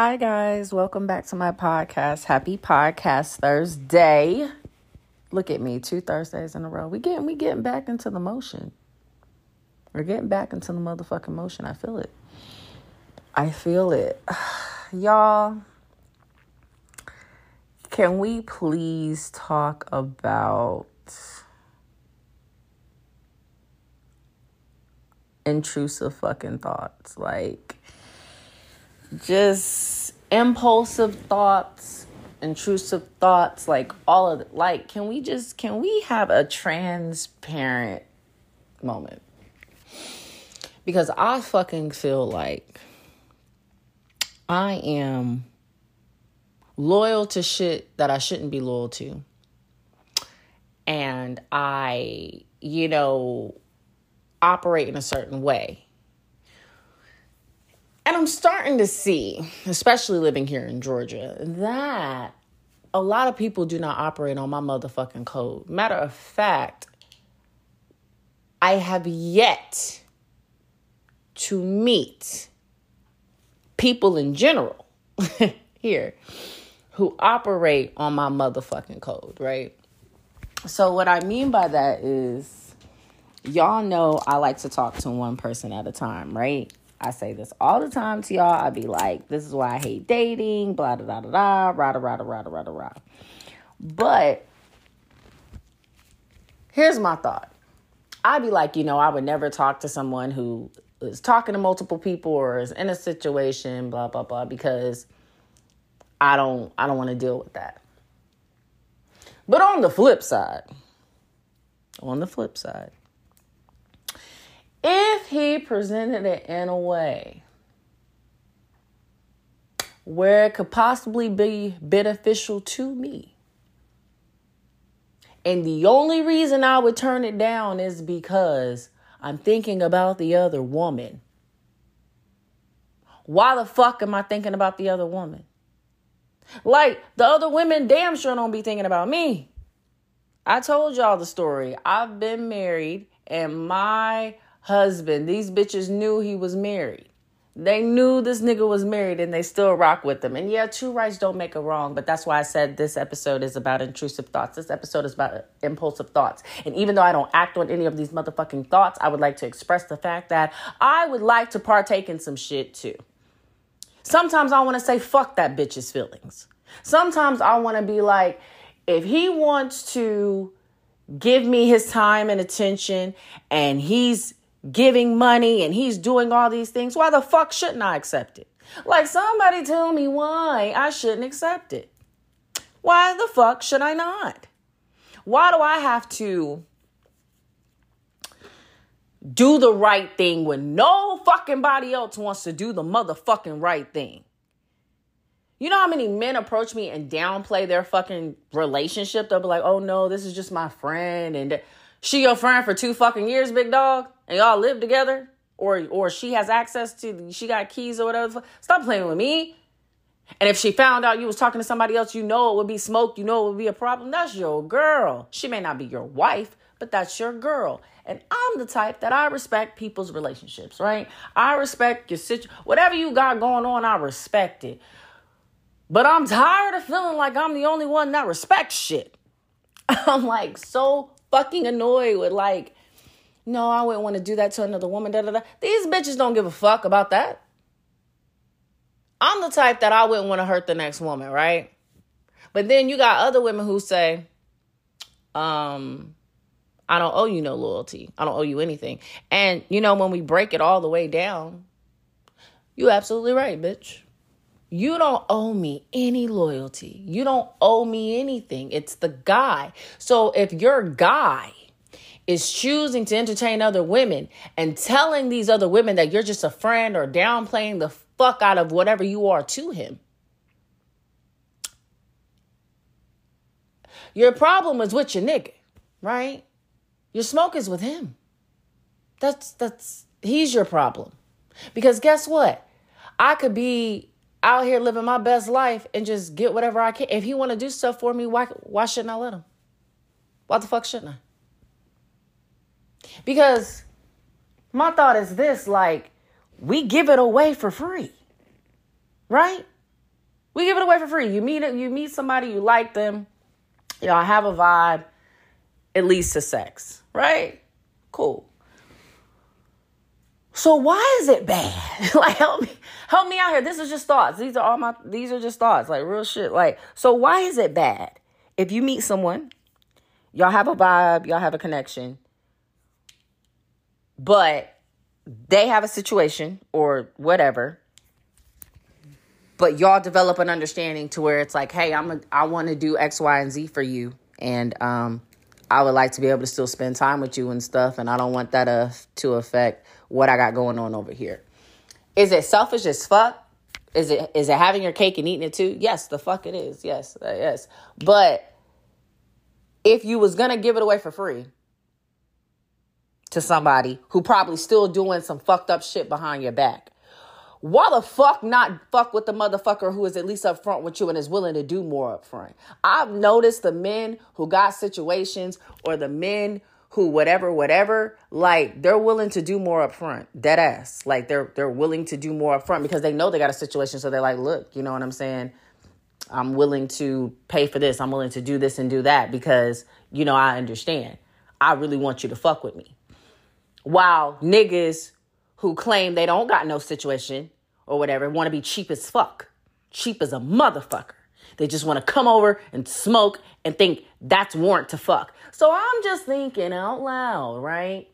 Hi guys, welcome back to my podcast. Happy Podcast Thursday. Look at me, two Thursdays in a row. We getting we getting back into the motion. We're getting back into the motherfucking motion. I feel it. I feel it. Y'all, can we please talk about intrusive fucking thoughts? Like just impulsive thoughts, intrusive thoughts, like all of it. Like, can we just can we have a transparent moment? Because I fucking feel like I am loyal to shit that I shouldn't be loyal to. And I, you know, operate in a certain way and I'm starting to see, especially living here in Georgia, that a lot of people do not operate on my motherfucking code. Matter of fact, I have yet to meet people in general here who operate on my motherfucking code, right? So, what I mean by that is, y'all know I like to talk to one person at a time, right? I say this all the time to y'all. I be like, this is why I hate dating, blah, da, da, da, da, rah, da, rah, da, rah, da, rah, rah, rah. But here's my thought. I'd be like, you know, I would never talk to someone who is talking to multiple people or is in a situation, blah, blah, blah, because I don't I don't want to deal with that. But on the flip side, on the flip side, if he presented it in a way where it could possibly be beneficial to me. And the only reason I would turn it down is because I'm thinking about the other woman. Why the fuck am I thinking about the other woman? Like, the other women damn sure don't be thinking about me. I told y'all the story. I've been married, and my husband. These bitches knew he was married. They knew this nigga was married and they still rock with him. And yeah, two rights don't make a wrong, but that's why I said this episode is about intrusive thoughts. This episode is about impulsive thoughts. And even though I don't act on any of these motherfucking thoughts, I would like to express the fact that I would like to partake in some shit too. Sometimes I want to say, fuck that bitch's feelings. Sometimes I want to be like, if he wants to give me his time and attention and he's giving money and he's doing all these things, why the fuck shouldn't I accept it? Like, somebody tell me why I shouldn't accept it. Why the fuck should I not? Why do I have to do the right thing when no fucking body else wants to do the motherfucking right thing? You know how many men approach me and downplay their fucking relationship? They'll be like, oh no, this is just my friend. And she your friend for two fucking years, big dog, and y'all live together, or or she has access to, she got keys or whatever. Stop playing with me. And if she found out you was talking to somebody else, you know it would be smoke. You know it would be a problem. That's your girl. She may not be your wife, but that's your girl. And I'm the type that I respect people's relationships, right? I respect your situation. Whatever you got going on, I respect it. But I'm tired of feeling like I'm the only one that respects shit. I'm like so fucking annoyed with like, no, I wouldn't want to do that to another woman. Da, da, da. These bitches don't give a fuck about that. I'm the type that I wouldn't want to hurt the next woman, right? But then you got other women who say, um, I don't owe you no loyalty. I don't owe you anything. And you know, when we break it all the way down, you absolutely right, bitch. You don't owe me any loyalty. You don't owe me anything. It's the guy. So if your guy is choosing to entertain other women and telling these other women that you're just a friend or downplaying the fuck out of whatever you are to him, your problem is with your nigga, right? Your smoke is with him. That's that's he's your problem. Because guess what? I could be out here living my best life and just get whatever I can. If he want to do stuff for me, why why shouldn't I let him? Why the fuck shouldn't I? Because my thought is this like we give it away for free. Right? We give it away for free. You meet you meet somebody, you like them, y'all have a vibe, it leads to sex, right? Cool. So why is it bad? like help me help me out here. This is just thoughts. These are all my these are just thoughts. Like real shit. Like so why is it bad? If you meet someone, y'all have a vibe, y'all have a connection, but they have a situation or whatever, but y'all develop an understanding to where it's like, hey, I'm a, I want to do X, Y, and Z for you, and um, I would like to be able to still spend time with you and stuff, and I don't want that uh, to affect what I got going on over here. Is it selfish as fuck? Is it is it having your cake and eating it too? Yes, the fuck it is. Yes, uh, yes. But if you was gonna give it away for free to somebody who probably still doing some fucked up shit behind your back, why the fuck not fuck with the motherfucker who is at least upfront with you and is willing to do more upfront? I've noticed the men who got situations or the men who whatever whatever like they're willing to do more up front dead ass. Like they're they're willing to do more up front because they know they got a situation so they're like look you know what i'm saying? I'm willing to pay for this. I'm willing to do this and do that because you know i understand. I really want you to fuck with me while niggas who claim they don't got no situation or whatever want to be cheap as fuck cheap as a motherfucker they just want to come over and smoke and think that's warrant to fuck. So I'm just thinking out loud, right?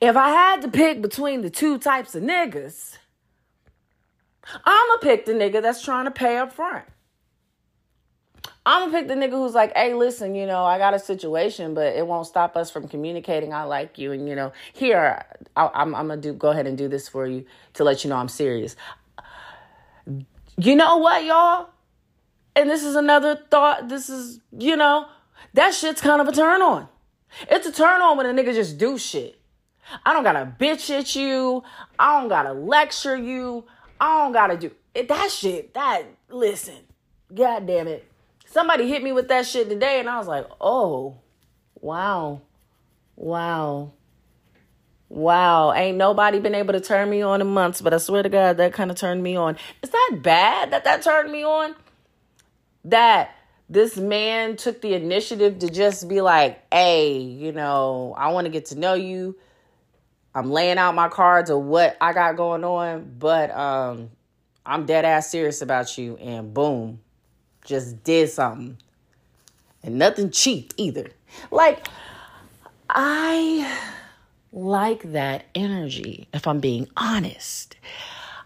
If I had to pick between the two types of niggas, I'ma pick the nigga that's trying to pay up front. I'm gonna pick the nigga who's like, hey, listen, you know, I got a situation, but it won't stop us from communicating. I like you, and you know, here I, I'm, I'm gonna do go ahead and do this for you to let you know I'm serious. You know what, y'all? And this is another thought. This is, you know, that shit's kind of a turn on. It's a turn on when a nigga just do shit. I don't gotta bitch at you. I don't gotta lecture you. I don't gotta do it. That shit, that, listen, god damn it. Somebody hit me with that shit today and I was like, oh, wow, wow, wow. Ain't nobody been able to turn me on in months, but I swear to God, that kind of turned me on. Is that bad that that turned me on? that this man took the initiative to just be like, hey, you know, I want to get to know you. I'm laying out my cards of what I got going on, but um, I'm dead ass serious about you. And boom, just did something. And nothing cheap either. Like, I like that energy, if I'm being honest.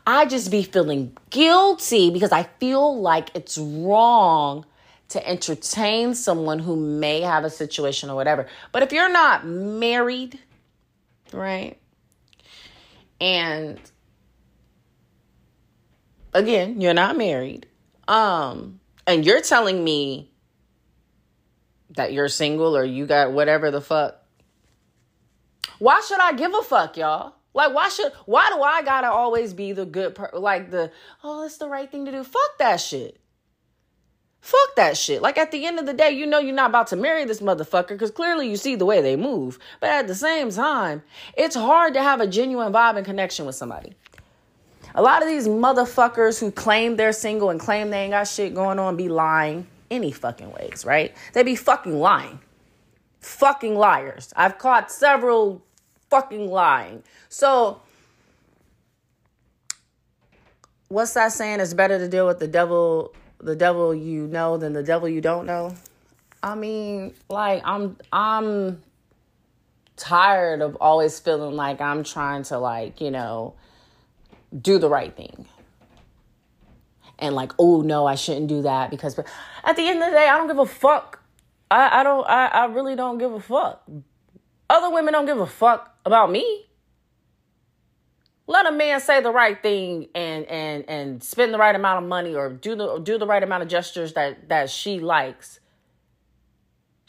I just be feeling guilty because I feel like it's wrong to entertain someone who may have a situation or whatever. But if you're not married, right? And again, you're not married. Um and you're telling me that you're single or you got whatever the fuck. Why should I give a fuck, y'all? Like, why should, why do I gotta always be the good, per- like the, oh, it's the right thing to do? Fuck that shit. Fuck that shit. Like, at the end of the day, you know you're not about to marry this motherfucker because clearly you see the way they move. But at the same time, it's hard to have a genuine vibe and connection with somebody. A lot of these motherfuckers who claim they're single and claim they ain't got shit going on be lying any fucking ways, right? They be fucking lying. Fucking liars. I've caught several fucking lying. So, what's that saying? It's better to deal with the devil, the devil you know, than the devil you don't know. I mean, like I'm, I'm tired of always feeling like I'm trying to like, you know, do the right thing. And like, oh no, I shouldn't do that because at the end of the day, I don't give a fuck. I, I don't I, I really don't give a fuck. Other women don't give a fuck about me. Let a man say the right thing and and and spend the right amount of money or do the do the right amount of gestures that that she likes.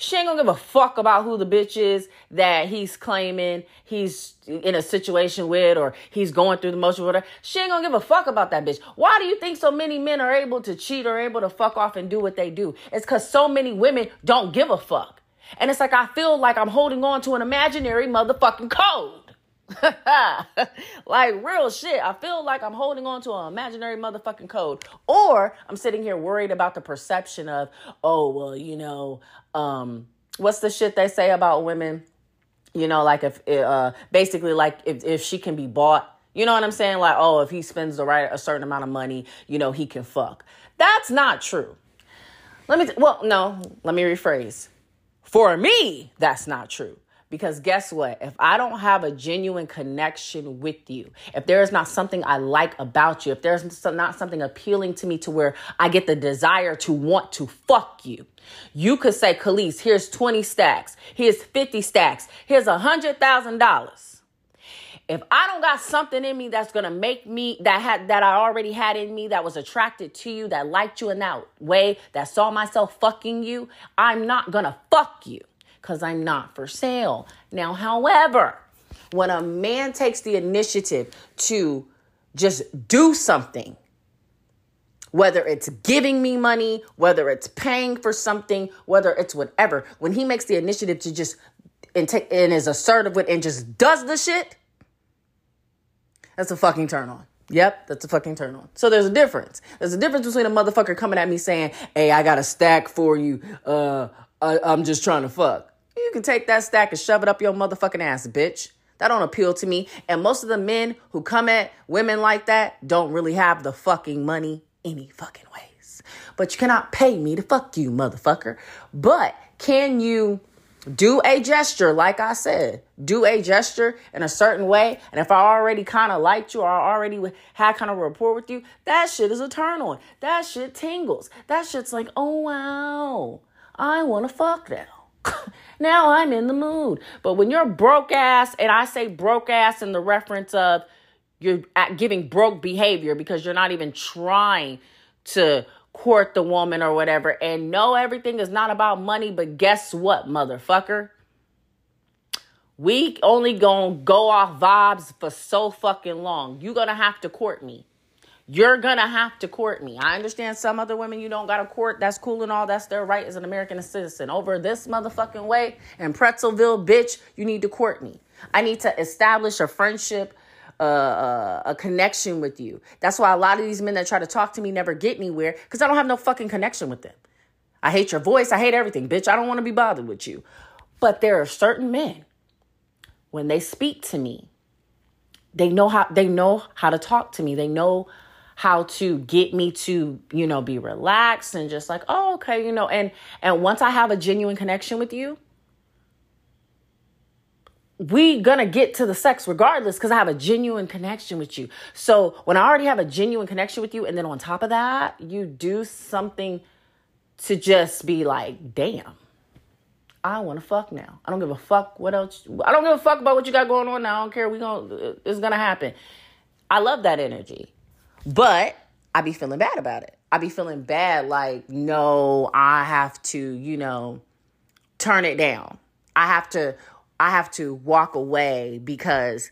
She ain't gonna give a fuck about who the bitch is that he's claiming he's in a situation with or he's going through the motion with her. She ain't gonna give a fuck about that bitch. Why do you think so many men are able to cheat or able to fuck off and do what they do? It's because so many women don't give a fuck. And it's like I feel like I'm holding on to an imaginary motherfucking code. like real shit. I feel like I'm holding on to an imaginary motherfucking code. Or I'm sitting here worried about the perception of, oh, well, you know, um, what's the shit they say about women? You know, like if uh basically like if if she can be bought, you know what I'm saying? Like, oh, if he spends the right a certain amount of money, you know, he can fuck. That's not true. Let me t- well, no, let me rephrase. For me, that's not true. Because guess what? If I don't have a genuine connection with you, if there is not something I like about you, if there's not something appealing to me to where I get the desire to want to fuck you, you could say, Kalise, here's 20 stacks, here's 50 stacks, here's a $100,000 if I don't got something in me that's gonna make me that had that I already had in me that was attracted to you, that liked you in that way, that saw myself fucking you, I'm not gonna fuck you because I'm not for sale. Now, however, when a man takes the initiative to just do something, whether it's giving me money, whether it's paying for something, whether it's whatever, when he makes the initiative to just and, take, and is assertive with and just does the shit, that's a fucking turn on. Yep, that's a fucking turn on. So there's a difference. There's a difference between a motherfucker coming at me saying, "Hey, I got a stack for you. Uh, I, I'm just trying to fuck." You can take that stack and shove it up your motherfucking ass, bitch. That don't appeal to me. And most of the men who come at women like that don't really have the fucking money any fucking ways. But you cannot pay me to fuck you, motherfucker. But can you do a gesture, like I said, do a gesture in a certain way. And if I already kind of liked you or I already had kind of rapport with you, that shit is a turn on. That shit tingles. That shit's like, oh wow, I want to fuck now. now I'm in the mood. But when you're broke ass, and I say broke ass in the reference of you're giving broke behavior because you're not even trying to court the woman or whatever. And no, everything is not about money, but guess what, motherfucker? We only gonna go off vibes for so fucking long. You gonna have to court me. You're gonna have to court me. I understand some other women you don't gotta court. That's cool and all. That's their right as an American citizen. Over this motherfucking way in Pretzelville, bitch, you need to court me. I need to establish a friendship, uh, uh, a connection with you. That's why a lot of these men that try to talk to me never get anywhere because I don't have no fucking connection with them. I hate your voice. I hate everything, bitch. I don't want to be bothered with you. But there are certain men when they speak to me, they know how they know how to talk to me. They know how to get me to you know be relaxed and just like oh okay you know and and once i have a genuine connection with you we gonna get to the sex regardless because i have a genuine connection with you so when i already have a genuine connection with you and then on top of that you do something to just be like damn I want to fuck now. I don't give a fuck what else. I don't give a fuck about what you got going on now. I don't care. We gonna it's gonna happen. I love that energy. But I be feeling bad about it. I be feeling bad like, no, I have to, you know, turn it down. I have to I have to walk away because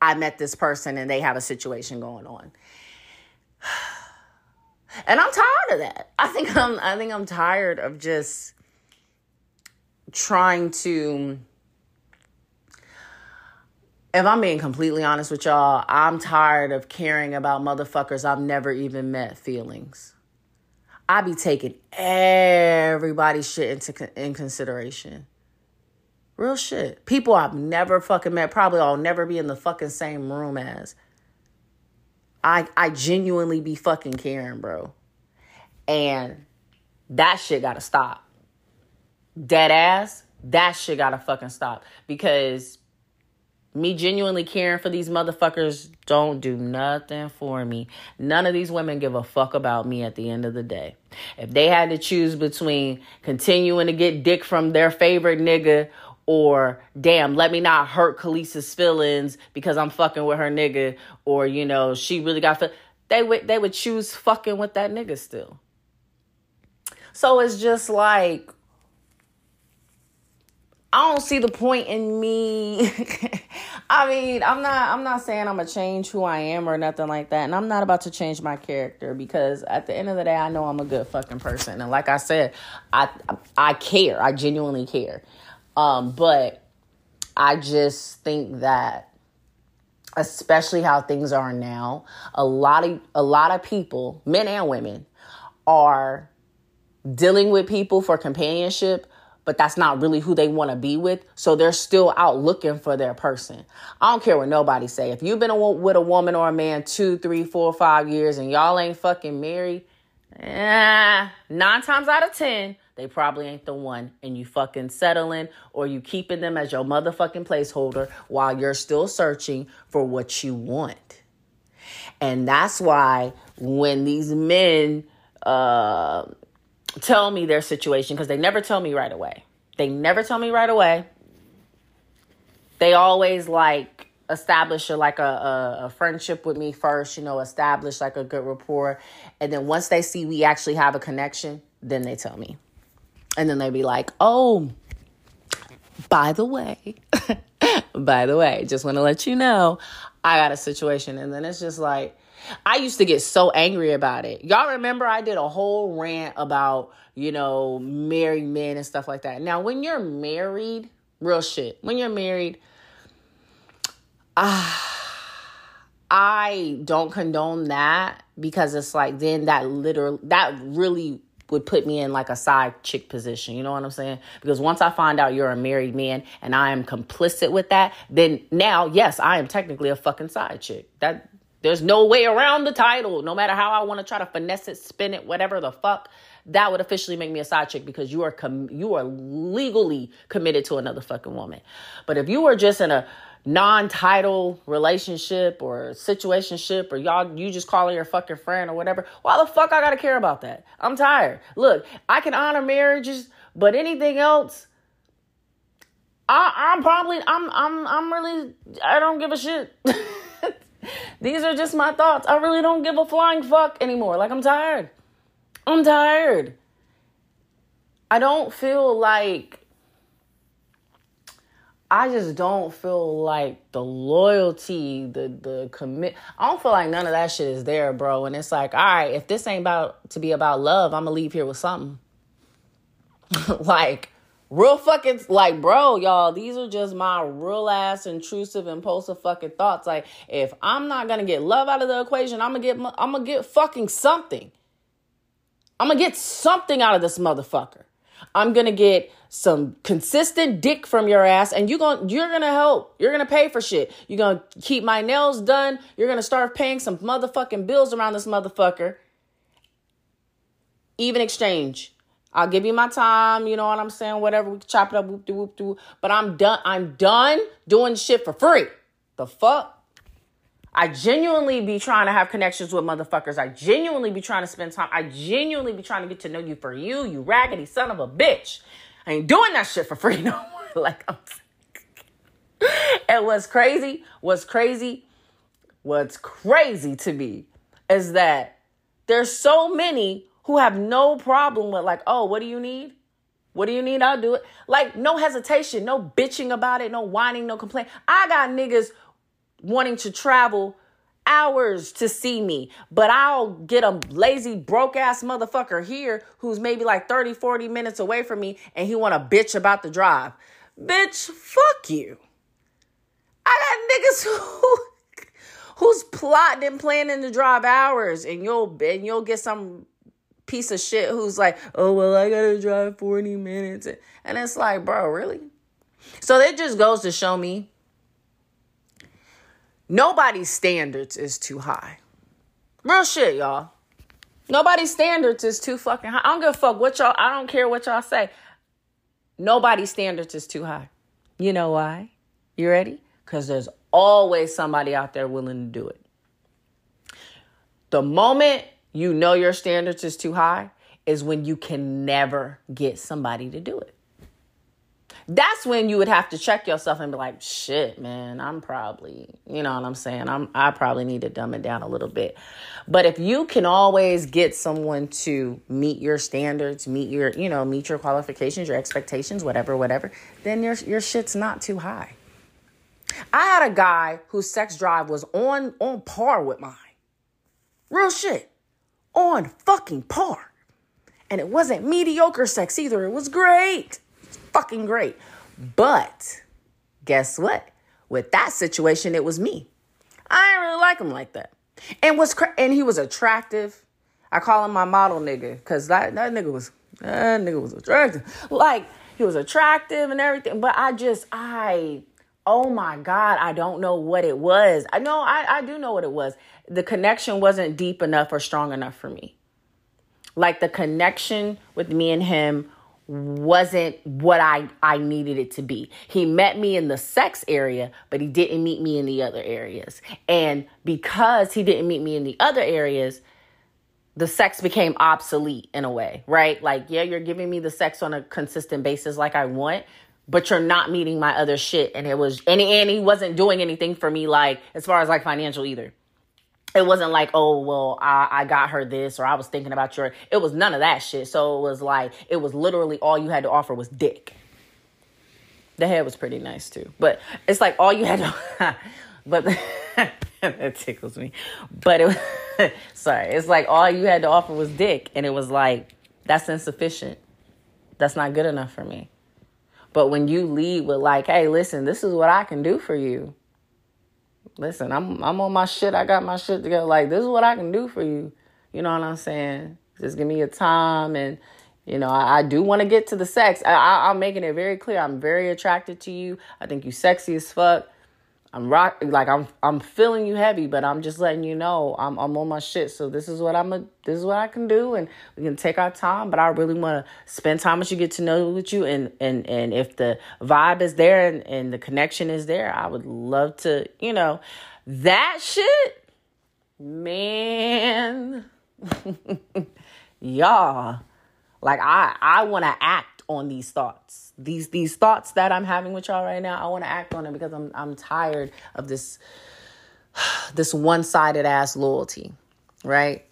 I met this person and they have a situation going on. And I'm tired of that. I think I'm I think I'm tired of just trying to if I'm being completely honest with y'all, I'm tired of caring about motherfuckers I've never even met feelings. I be taking everybody's shit into in consideration. Real shit. People I've never fucking met, probably I'll never be in the fucking same room as. I I genuinely be fucking caring, bro. And that shit gotta stop. Dead ass, that shit gotta fucking stop. Because me genuinely caring for these motherfuckers don't do nothing for me. None of these women give a fuck about me at the end of the day. If they had to choose between continuing to get dick from their favorite nigga or damn, let me not hurt Kalise's feelings because I'm fucking with her nigga or you know, she really got they would they would choose fucking with that nigga still. So it's just like I don't see the point in me. I mean, I'm not I'm not saying I'm gonna change who I am or nothing like that. And I'm not about to change my character because at the end of the day I know I'm a good fucking person. And like I said, I I care. I genuinely care. Um, but I just think that especially how things are now, a lot of a lot of people, men and women, are dealing with people for companionship, but that's not really who they want to be with. So they're still out looking for their person. I don't care what nobody say. If you've been a, with a woman or a man two, three, four, five years and y'all ain't fucking married, eh, nine times out of ten, they probably ain't the one and you fucking settling or you keeping them as your motherfucking placeholder while you're still searching for what you want. And that's why when these men uh, tell me their situation, because they never tell me right away. They never tell me right away. They always like establish a, like a, a, a, friendship with me first, you know, establish like a good rapport. And then once they see we actually have a connection, then they tell me. And then they'd be like, oh, by the way, by the way, just want to let you know, I got a situation. And then it's just like, I used to get so angry about it. Y'all remember I did a whole rant about, you know, married men and stuff like that. Now, when you're married, real shit, when you're married, ah. I don't condone that because it's like then that literally that really would put me in like a side chick position. You know what I'm saying? Because once I find out you're a married man and I am complicit with that, then now, yes, I am technically a fucking side chick. That there's no way around the title. No matter how I want to try to finesse it, spin it, whatever the fuck, that would officially make me a side chick because you are com- you are legally committed to another fucking woman. But if you are just in a non-title relationship or situationship or y'all you just calling your fucking friend or whatever why the fuck i gotta care about that? I'm tired. Look i can honor marriages but anything else I, i'm probably i'm i'm i'm really i don't give a shit. These are just my thoughts. I really don't give a flying fuck anymore. Like i'm tired. I'm tired. I don't feel like I just don't feel like the loyalty, the the commit. I don't feel like none of that shit is there, bro. And it's like, all right, if this ain't about to be about love, I'm gonna leave here with something. like real fucking like, bro, y'all. These are just my real ass intrusive, impulsive fucking thoughts. Like, if I'm not gonna get love out of the equation, I'm gonna get I'm gonna get fucking something. I'm gonna get something out of this motherfucker. I'm gonna get some consistent dick from your ass, and you going you're gonna help. You're gonna pay for shit. You're gonna keep my nails done. You're gonna start paying some motherfucking bills around this motherfucker. Even exchange. I'll give you my time, you know what I'm saying? Whatever, we can chop it up, whoop de whoop de But I'm done. I'm done doing shit for free. The fuck? I genuinely be trying to have connections with motherfuckers. I genuinely be trying to spend time. I genuinely be trying to get to know you for you, you raggedy son of a bitch. I ain't doing that shit for free no more. like I'm and what's crazy, what's crazy, what's crazy to me is that there's so many who have no problem with like, oh, what do you need? What do you need? I'll do it. Like, no hesitation, no bitching about it, no whining, no complaint. I got niggas wanting to travel hours to see me, but I'll get a lazy broke ass motherfucker here who's maybe like 30, 40 minutes away from me and he want to bitch about the drive. Bitch, fuck you. I got niggas who who's plotting and planning to drive hours and you'll and you'll get some piece of shit who's like, "Oh, well, I got to drive 40 minutes." And it's like, "Bro, really?" So that just goes to show me Nobody's standards is too high. Real shit, y'all. Nobody's standards is too fucking high. I don't give a fuck what y'all, I don't care what y'all say. Nobody's standards is too high. You know why? You ready? Because there's always somebody out there willing to do it. The moment you know your standards is too high is when you can never get somebody to do it that's when you would have to check yourself and be like, shit, man, I'm probably, you know what I'm saying? I'm I probably need to dumb it down a little bit. But if you can always get someone to meet your standards, meet your, you know, meet your qualifications, your expectations, whatever, whatever, then your your shit's not too high. I had a guy whose sex drive was on on par with mine. Real shit. On fucking par. And it wasn't mediocre sex either. It was great fucking great. But guess what? With that situation, it was me. I didn't really like him like that. And was cra- and he was attractive. I call him my model nigga because that, that nigga was that nigga was attractive. Like he was attractive and everything. But I just I oh my God, I don't know what it was. I know I, I do know what it was. The connection wasn't deep enough or strong enough for me. Like the connection with me and him wasn't what I, I needed it to be. He met me in the sex area, but he didn't meet me in the other areas. And because he didn't meet me in the other areas, the sex became obsolete in a way, right? Like, yeah, you're giving me the sex on a consistent basis like I want, but you're not meeting my other shit. And it was, and, and he wasn't doing anything for me, like, as far as like financial either. It wasn't like, oh, well, I, I got her this or I was thinking about your, it was none of that shit. So it was like, it was literally all you had to offer was dick. The head was pretty nice too. But it's like all you had to, but that tickles me. But it was, sorry, it's like all you had to offer was dick. And it was like, that's insufficient. That's not good enough for me. But when you lead with like, hey, listen, this is what I can do for you. Listen, I'm I'm on my shit. I got my shit together. Like, this is what I can do for you. You know what I'm saying? Just give me your time and you know, I, I do want to get to the sex. I, I, I'm making it very clear. I'm very attracted to you. I think you sexy as fuck. I'm rock like I'm I'm feeling you heavy, but I'm just letting you know I'm I'm on my shit. So this is what I'm a this is what I can do and we can take our time, but I really want to spend time with you, get to know with you and and and if the vibe is there and, and the connection is there, I would love to, you know, that shit man. Y'all like I I want to act on these thoughts these these thoughts that I'm having with y'all right now, I want to act on it because I'm I'm tired of this this one-sided ass loyalty, right?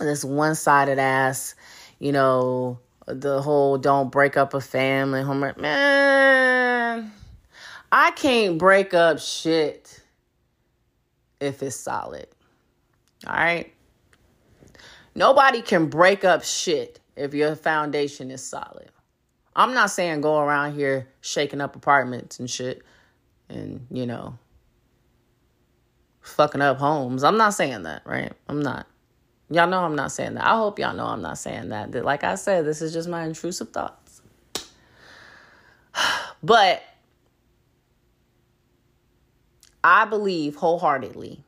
This one-sided ass, you know, the whole don't break up a family, homework. Man, I can't break up shit if it's solid. All right? Nobody can break up shit if your foundation is solid. I'm not saying go around here shaking up apartments and shit and, you know, fucking up homes. I'm not saying that, right? I'm not. Y'all know I'm not saying that. I hope y'all know I'm not saying that. That like I said, this is just my intrusive thoughts. But I believe wholeheartedly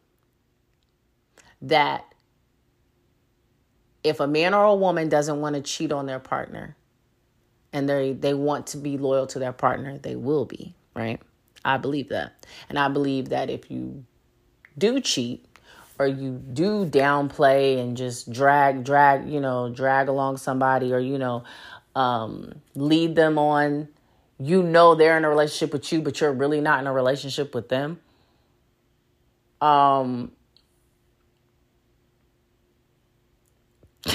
that if a man or a woman doesn't want to cheat on their partner, and they they want to be loyal to their partner, they will be, right? I believe that. And I believe that if you do cheat or you do downplay and just drag drag, you know, drag along somebody or you know, um lead them on you know they're in a relationship with you but you're really not in a relationship with them. Um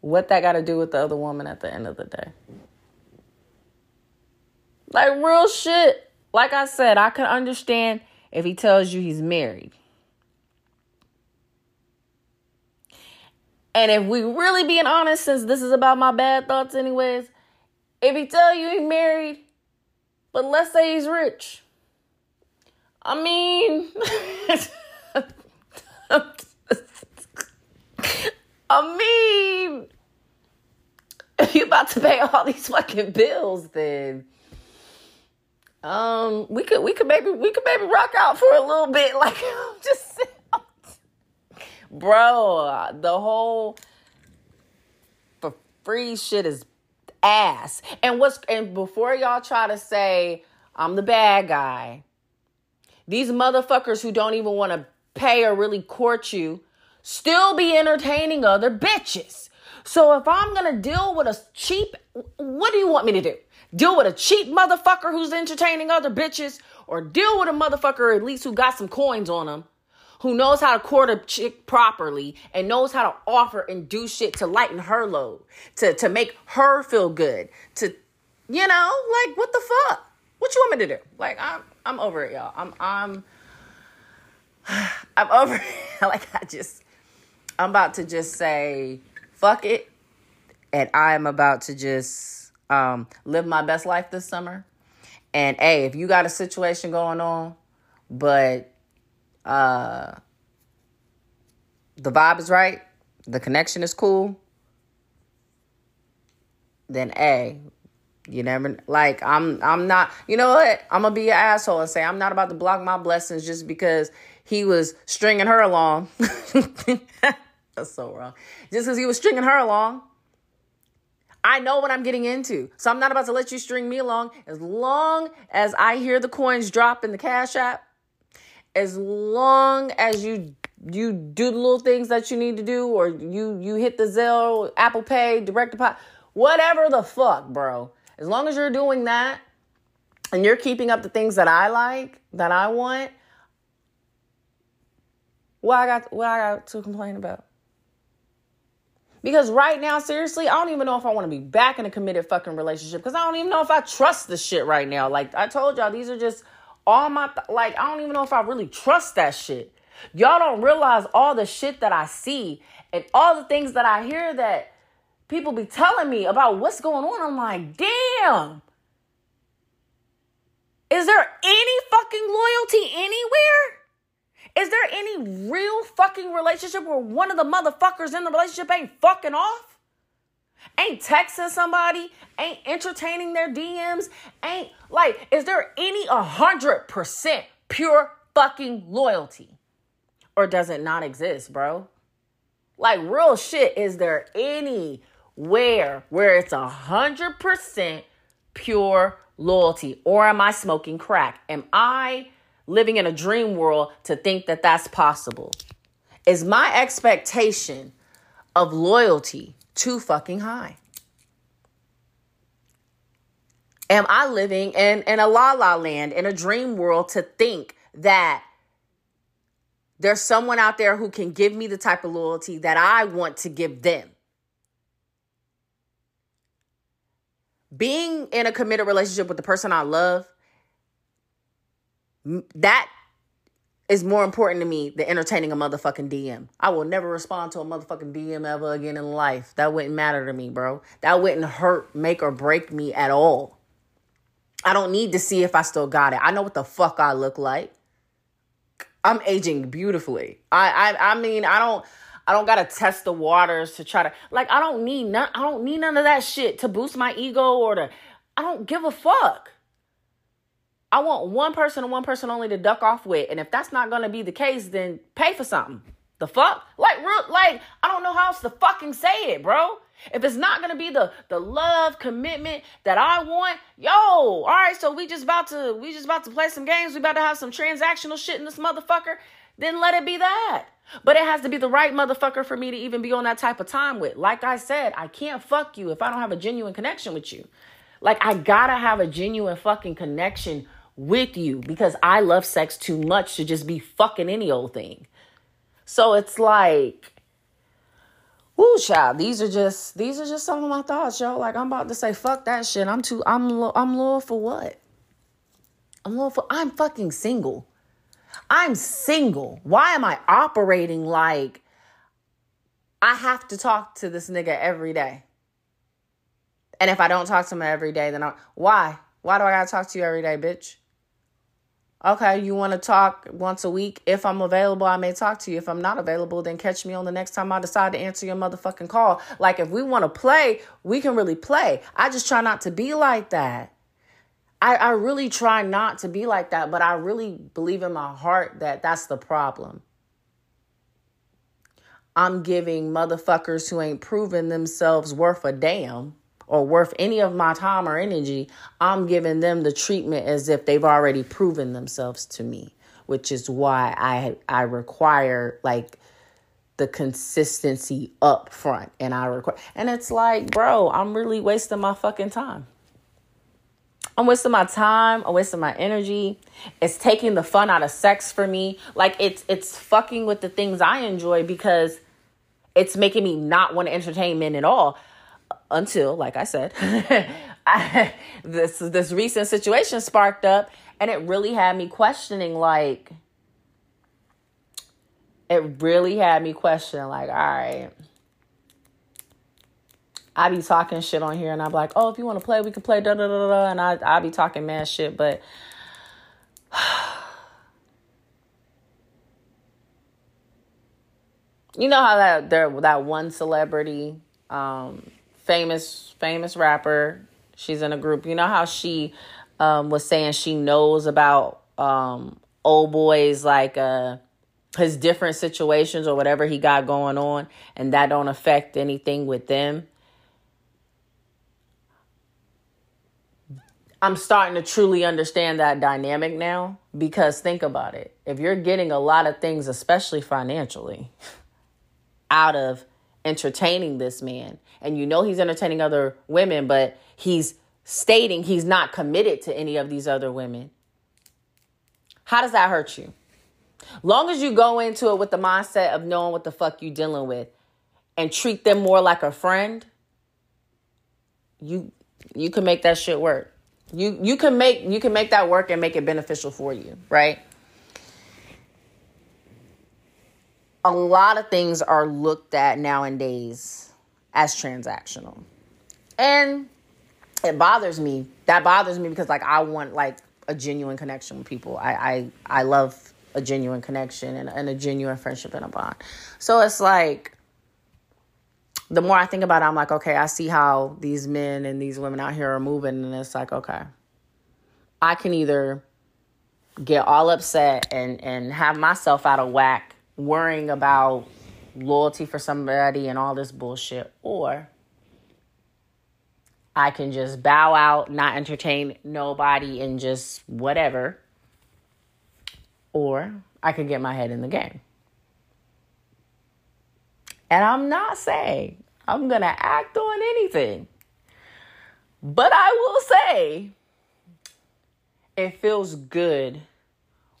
what that got to do with the other woman at the end of the day? Like real shit. Like I said, I can understand if he tells you he's married. And if we really being honest, since this is about my bad thoughts anyways, if he tell you he's married, but let's say he's rich. I mean, I mean, you about to pay all these fucking bills, then um, we could we could maybe we could maybe rock out for a little bit. Like I'm just bro, the whole for free shit is ass. And what's and before y'all try to say I'm the bad guy, these motherfuckers who don't even want to pay or really court you still be entertaining other bitches. So if I'm gonna deal with a cheap, what do you want me to do? Deal with a cheap motherfucker who's entertaining other bitches, or deal with a motherfucker at least who got some coins on him, who knows how to court a chick properly and knows how to offer and do shit to lighten her load, to to make her feel good, to you know, like what the fuck? What you want me to do? Like I'm I'm over it, y'all. I'm I'm I'm over it. like I just I'm about to just say fuck it and I'm about to just um, live my best life this summer. And hey, if you got a situation going on, but uh the vibe is right, the connection is cool, then A, you never like I'm I'm not you know what? I'm gonna be an asshole and say I'm not about to block my blessings just because he was stringing her along. That's so wrong. Just because he was stringing her along. I know what I'm getting into. So I'm not about to let you string me along. As long as I hear the coins drop in the Cash App, as long as you you do the little things that you need to do, or you you hit the Zelle, Apple Pay, direct deposit, whatever the fuck, bro. As long as you're doing that and you're keeping up the things that I like, that I want, what I got what I got to complain about? Because right now, seriously, I don't even know if I want to be back in a committed fucking relationship because I don't even know if I trust the shit right now. Like I told y'all, these are just all my th- like I don't even know if I really trust that shit. Y'all don't realize all the shit that I see and all the things that I hear that people be telling me about what's going on. I'm like, damn. Is there any fucking loyalty anywhere? Is there any real fucking relationship where one of the motherfuckers in the relationship ain't fucking off? Ain't texting somebody, ain't entertaining their DMs, ain't like, is there any 100% pure fucking loyalty? Or does it not exist, bro? Like, real shit, is there anywhere where it's 100% pure loyalty? Or am I smoking crack? Am I living in a dream world to think that that's possible. Is my expectation of loyalty too fucking high? Am I living in, in a la la land, in a dream world to think that there's someone out there who can give me the type of loyalty that I want to give them? Being in a committed relationship with the person I love that is more important to me than entertaining a motherfucking DM. I will never respond to a motherfucking DM ever again in life. That wouldn't matter to me, bro. That wouldn't hurt, make or break me at all. I don't need to see if I still got it. I know what the fuck I look like. I'm aging beautifully. I I I mean, I don't I don't gotta test the waters to try to like I don't need none I don't need none of that shit to boost my ego or to I don't give a fuck. I want one person and one person only to duck off with. And if that's not gonna be the case, then pay for something. The fuck? Like real like I don't know how else to fucking say it, bro. If it's not gonna be the the love commitment that I want, yo, all right, so we just about to we just about to play some games, we about to have some transactional shit in this motherfucker, then let it be that. But it has to be the right motherfucker for me to even be on that type of time with. Like I said, I can't fuck you if I don't have a genuine connection with you. Like I gotta have a genuine fucking connection with you because I love sex too much to just be fucking any old thing. So it's like, whoo, child. These are just these are just some of my thoughts, yo. Like I'm about to say, fuck that shit. I'm too. I'm I'm loyal for what? I'm loyal for. I'm fucking single. I'm single. Why am I operating like I have to talk to this nigga every day? And if I don't talk to him every day, then I why? Why do I gotta talk to you every day, bitch? Okay, you want to talk once a week? If I'm available, I may talk to you. If I'm not available, then catch me on the next time I decide to answer your motherfucking call. Like, if we want to play, we can really play. I just try not to be like that. I, I really try not to be like that, but I really believe in my heart that that's the problem. I'm giving motherfuckers who ain't proven themselves worth a damn or worth any of my time or energy, I'm giving them the treatment as if they've already proven themselves to me, which is why I I require like the consistency up front and I require and it's like, bro, I'm really wasting my fucking time. I'm wasting my time, I'm wasting my energy. It's taking the fun out of sex for me. Like it's it's fucking with the things I enjoy because it's making me not want to entertain men at all until, like I said, I, this this recent situation sparked up, and it really had me questioning. Like, it really had me questioning. Like, all right. I be talking shit on here, and I'm like, oh, if you want to play, we can play, da da da da, and I I be talking mad shit, but you know how that there that one celebrity, um, famous famous rapper, she's in a group. You know how she um, was saying she knows about um, old boys like uh, his different situations or whatever he got going on, and that don't affect anything with them. I'm starting to truly understand that dynamic now because think about it. If you're getting a lot of things, especially financially, out of entertaining this man, and you know he's entertaining other women, but he's stating he's not committed to any of these other women, how does that hurt you? Long as you go into it with the mindset of knowing what the fuck you're dealing with and treat them more like a friend, you you can make that shit work. You you can make you can make that work and make it beneficial for you, right? A lot of things are looked at nowadays as transactional. And it bothers me. That bothers me because like I want like a genuine connection with people. I I, I love a genuine connection and, and a genuine friendship and a bond. So it's like the more I think about it, I'm like, okay, I see how these men and these women out here are moving, and it's like, okay, I can either get all upset and and have myself out of whack, worrying about loyalty for somebody and all this bullshit, or I can just bow out, not entertain nobody, and just whatever. Or I could get my head in the game. And I'm not saying I'm going to act on anything. But I will say, it feels good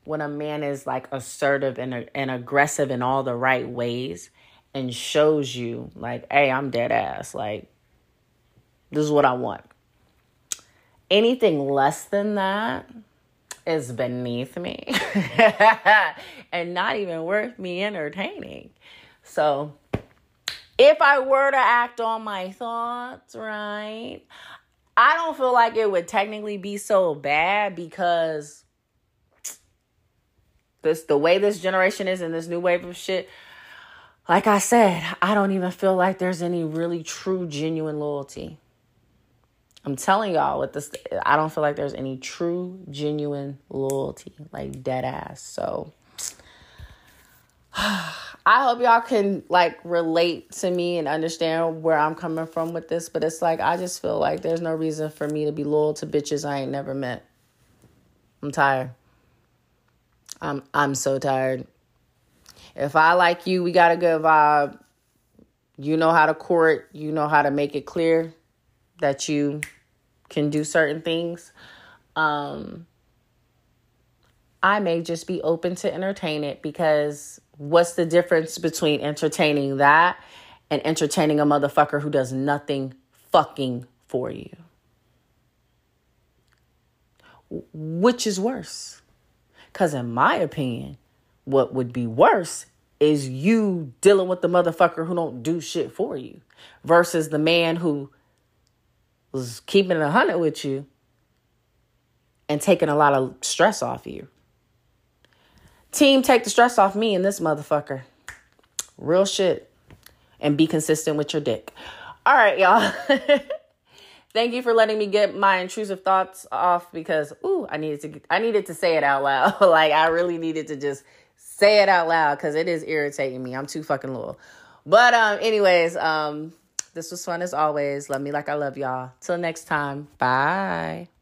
when a man is like assertive and, and aggressive in all the right ways and shows you, like, hey, I'm dead ass. Like, this is what I want. Anything less than that is beneath me and not even worth me entertaining. So, if I were to act on my thoughts, right, I don't feel like it would technically be so bad because this the way this generation is and this new wave of shit. Like I said, I don't even feel like there's any really true genuine loyalty. I'm telling y'all with this I don't feel like there's any true genuine loyalty, like dead ass. So I hope y'all can like relate to me and understand where I'm coming from with this, but it's like I just feel like there's no reason for me to be loyal to bitches I ain't never met. I'm tired. I'm I'm so tired. If I like you, we got a good vibe. You know how to court, you know how to make it clear that you can do certain things. Um I may just be open to entertain it because what's the difference between entertaining that and entertaining a motherfucker who does nothing fucking for you? Which is worse? Because, in my opinion, what would be worse is you dealing with the motherfucker who don't do shit for you versus the man who was keeping it a hundred with you and taking a lot of stress off you. Team, take the stress off me and this motherfucker. Real shit. And be consistent with your dick. All right, y'all. Thank you for letting me get my intrusive thoughts off because ooh, I needed to I needed to say it out loud. like I really needed to just say it out loud cuz it is irritating me. I'm too fucking loyal. But um anyways, um this was fun as always. Love me like I love y'all. Till next time. Bye.